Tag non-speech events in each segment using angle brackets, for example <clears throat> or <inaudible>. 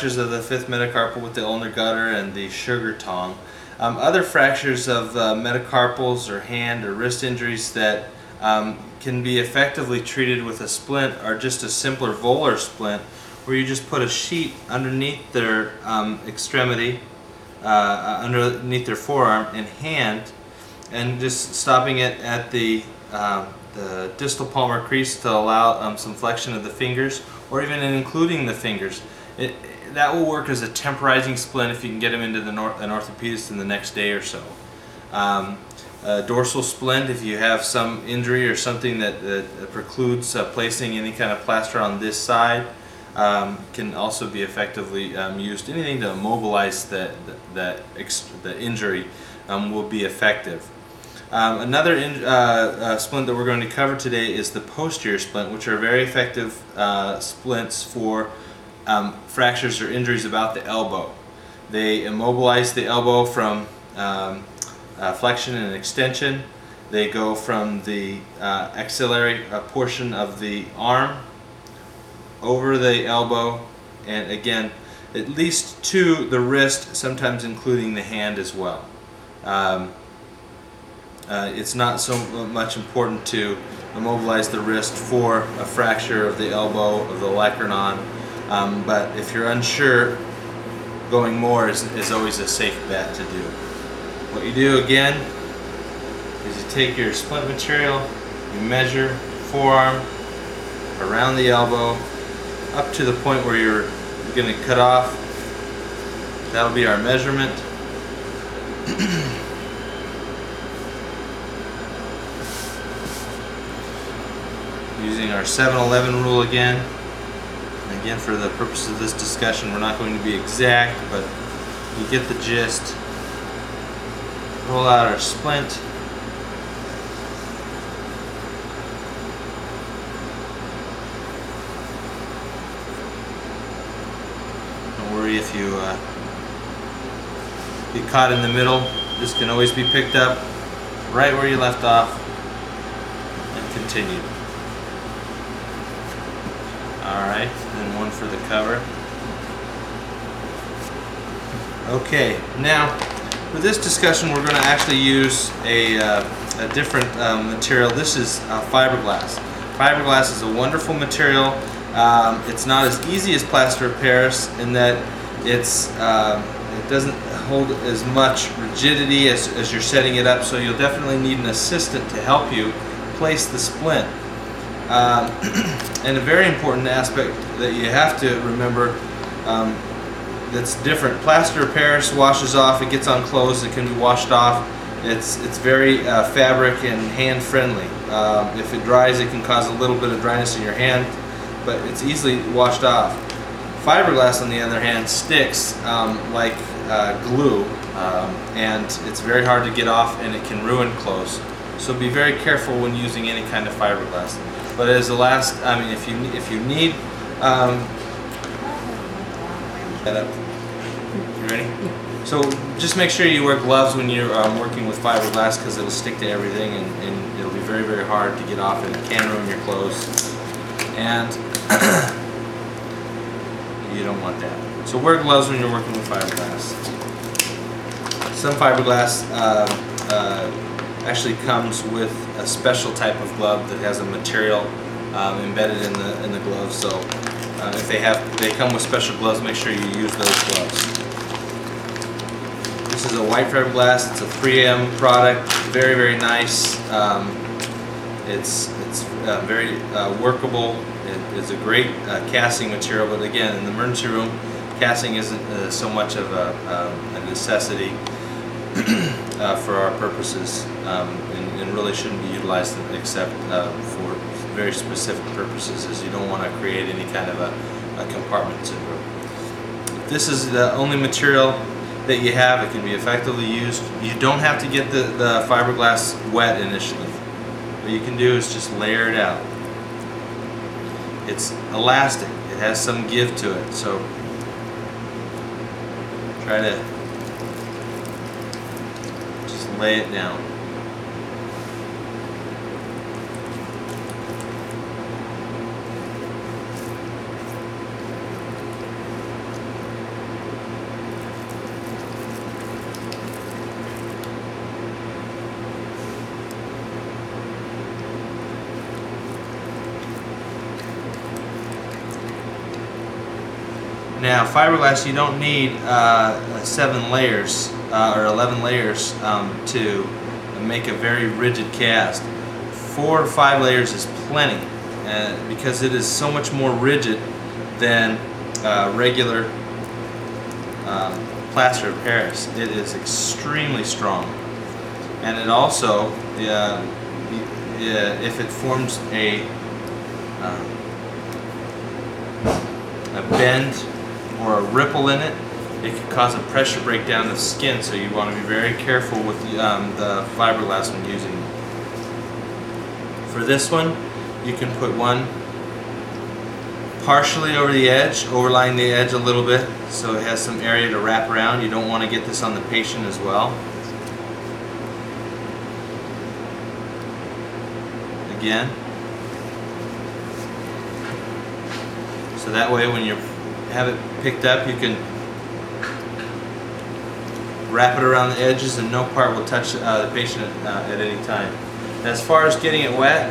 fractures of the fifth metacarpal with the ulnar gutter and the sugar tong. Um, other fractures of uh, metacarpals or hand or wrist injuries that um, can be effectively treated with a splint are just a simpler volar splint where you just put a sheet underneath their um, extremity, uh, underneath their forearm and hand and just stopping it at the, uh, the distal palmar crease to allow um, some flexion of the fingers or even including the fingers. It, that will work as a temporizing splint if you can get them into the nor an orthopedist in the next day or so. Um, dorsal splint, if you have some injury or something that, that precludes uh, placing any kind of plaster on this side, um, can also be effectively um, used. Anything to immobilize that, the injury um, will be effective. Um, another in, uh, uh, splint that we're going to cover today is the posterior splint, which are very effective uh, splints for um, fractures or injuries about the elbow. They immobilize the elbow from um, uh, flexion and extension. They go from the uh, axillary uh, portion of the arm over the elbow and again at least to the wrist, sometimes including the hand as well. Um, uh, it's not so much important to immobilize the wrist for a fracture of the elbow of the olecranon, um, but if you're unsure, going more is, is always a safe bet to do. What you do again is you take your splint material, you measure forearm around the elbow up to the point where you're going to cut off. That'll be our measurement. <clears throat> using our 7-Eleven rule again. Again, for the purpose of this discussion, we're not going to be exact, but you get the gist. Roll out our splint. Don't worry if you uh, get caught in the middle. This can always be picked up right where you left off and continued. Alright, then one for the cover. Okay, now for this discussion we're going to actually use a, uh, a different um, material. This is uh, fiberglass. Fiberglass is a wonderful material. Um, it's not as easy as plaster of Paris in that it's uh, it doesn't hold as much rigidity as, as you're setting it up so you'll definitely need an assistant to help you place the splint. Um, <clears throat> and a very important aspect that you have to remember um, that's different. Plaster of Paris washes off, it gets on clothes, it can be washed off. It's, it's very uh, fabric and hand friendly. Um, if it dries, it can cause a little bit of dryness in your hand, but it's easily washed off. Fiberglass, on the other hand, sticks um, like uh, glue, um, and it's very hard to get off and it can ruin clothes. So be very careful when using any kind of fiberglass. But as the last, I mean, if you if you need, um, you ready? So just make sure you wear gloves when you're um, working with fiberglass because it'll stick to everything and, and, it'll be very very hard to get off and it can ruin your clothes. And <clears throat> you don't want that. So wear gloves when you're working with fiberglass. Some fiberglass. Uh, uh, actually comes with a special type of glove that has a material um, embedded in the in the glove. So uh, if they have they come with special gloves, make sure you use those gloves. This is a white fiberglass. It's a 3M product. Very very nice. Um, it's it's uh, very uh, workable. It is a great uh, casting material, but again, in the emergency room, casting isn't uh, so much of a, um, a necessity. <clears throat> uh, for our purposes um, and, really shouldn't be utilized except uh, for very specific purposes as you don't want to create any kind of a, a compartment syndrome. If this is the only material that you have, it can be effectively used. You don't have to get the, the fiberglass wet initially. What you can do is just layer it out. It's elastic. It has some give to it. So try to just lay it down. Now, fiberglass, you don't need uh, seven layers uh, or 11 layers um, to make a very rigid cast. Four or five layers is plenty uh, because it is so much more rigid than uh, regular um, plaster of Paris. It is extremely strong. And it also, if it forms a, um, a bend or a ripple in it, it could cause a pressure breakdown of skin, so you want to be very careful with the, um, the fiberglass when using it. For this one, you can put one partially over the edge, overlying the edge a little bit, so it has some area to wrap around. You don't want to get this on the patient as well. Again. So that way when you have it picked up, you can wrap it around the edges and no part will touch uh, the patient uh, at any time. As far as getting it wet,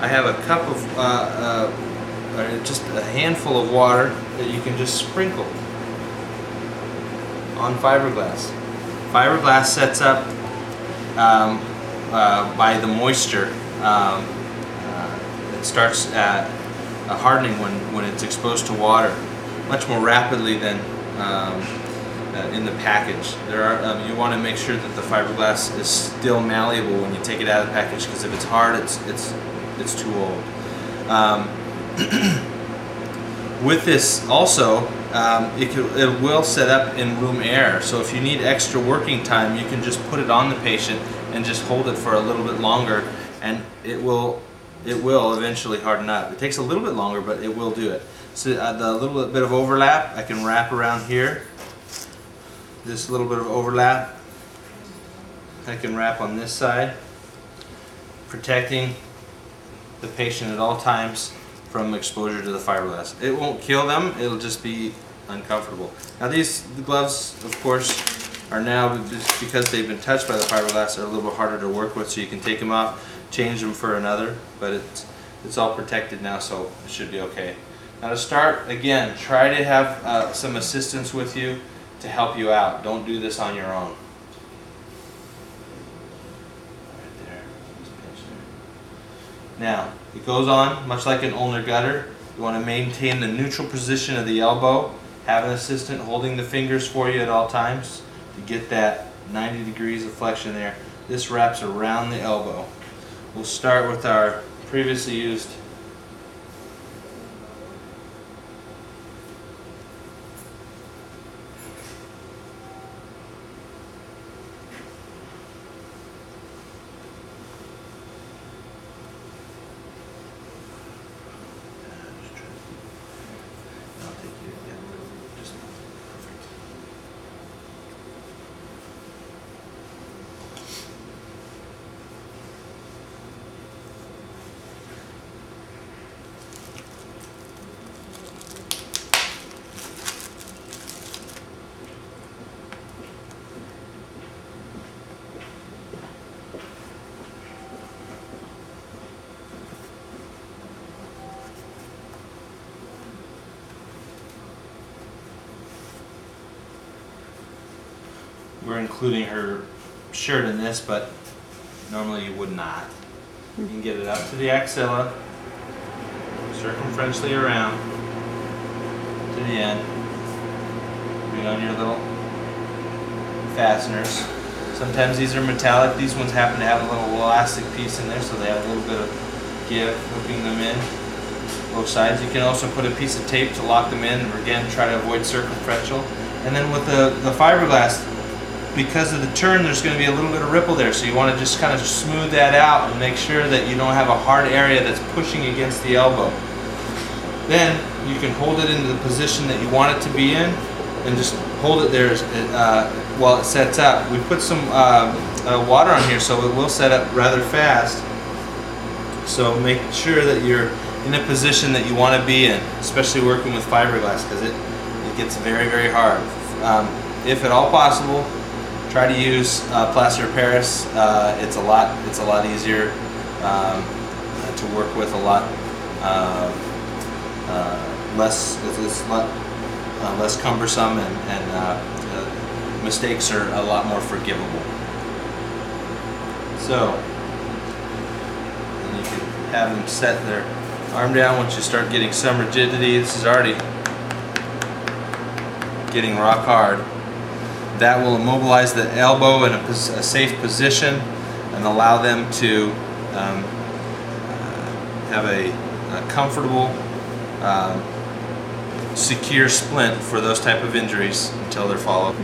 I have a cup of, uh, uh just a handful of water that you can just sprinkle on fiberglass. Fiberglass sets up um, uh, by the moisture. Um, uh, it starts hardening when, when it's exposed to water much more rapidly than um, uh, in the package. There are um, you want to make sure that the fiberglass is still malleable when you take it out of the package because if it's hard, it's it's it's too old. Um, <clears throat> with this also, um, it, could, it will set up in room air. So if you need extra working time, you can just put it on the patient and just hold it for a little bit longer, and it will it will eventually harden up. It takes a little bit longer, but it will do it. So uh, the little bit of overlap, I can wrap around here this little bit of overlap. I can wrap on this side, protecting the patient at all times from exposure to the fiberglass. It won't kill them, it'll just be uncomfortable. Now these gloves, of course, are now, because they've been touched by the fiberglass, are a little bit harder to work with, so you can take them off, change them for another, but it's, it's all protected now, so it should be okay. Now to start, again, try to have uh, some assistance with you to help you out. Don't do this on your own. Now, it goes on much like an ulnar gutter. You want to maintain the neutral position of the elbow. Have an assistant holding the fingers for you at all times to get that 90 degrees of flexion there. This wraps around the elbow. We'll start with our previously used we're including her shirt in this, but normally you would not. You can get it up to the axilla, circumferentially around to the end. Bring on your little fasteners. Sometimes these are metallic. These ones happen to have a little elastic piece in there, so they have a little bit of give, hooking them in both sides. You can also put a piece of tape to lock them in, or again, try to avoid circumferential. And then with the, the fiberglass, because of the turn, there's going to be a little bit of ripple there. So you want to just kind of smooth that out and make sure that you don't have a hard area that's pushing against the elbow. Then you can hold it into the position that you want it to be in and just hold it there uh, while it sets up. We put some uh, uh, water on here so it will set up rather fast. So make sure that you're in a position that you want to be in, especially working with fiberglass because it, it gets very, very hard. Um, if at all possible, try to use uh, plaster of Paris. Uh, it's a lot. It's a lot easier um, to work with. A lot uh, uh less. It's, it's lot uh, less cumbersome, and, and uh, uh, mistakes are a lot more forgivable. So, and you can have them set their arm down once you start getting some rigidity. This is already getting rock hard. That will immobilize the elbow in a, pos- a safe position and allow them to um, uh, have a, a comfortable, um, secure splint for those type of injuries until they're followed.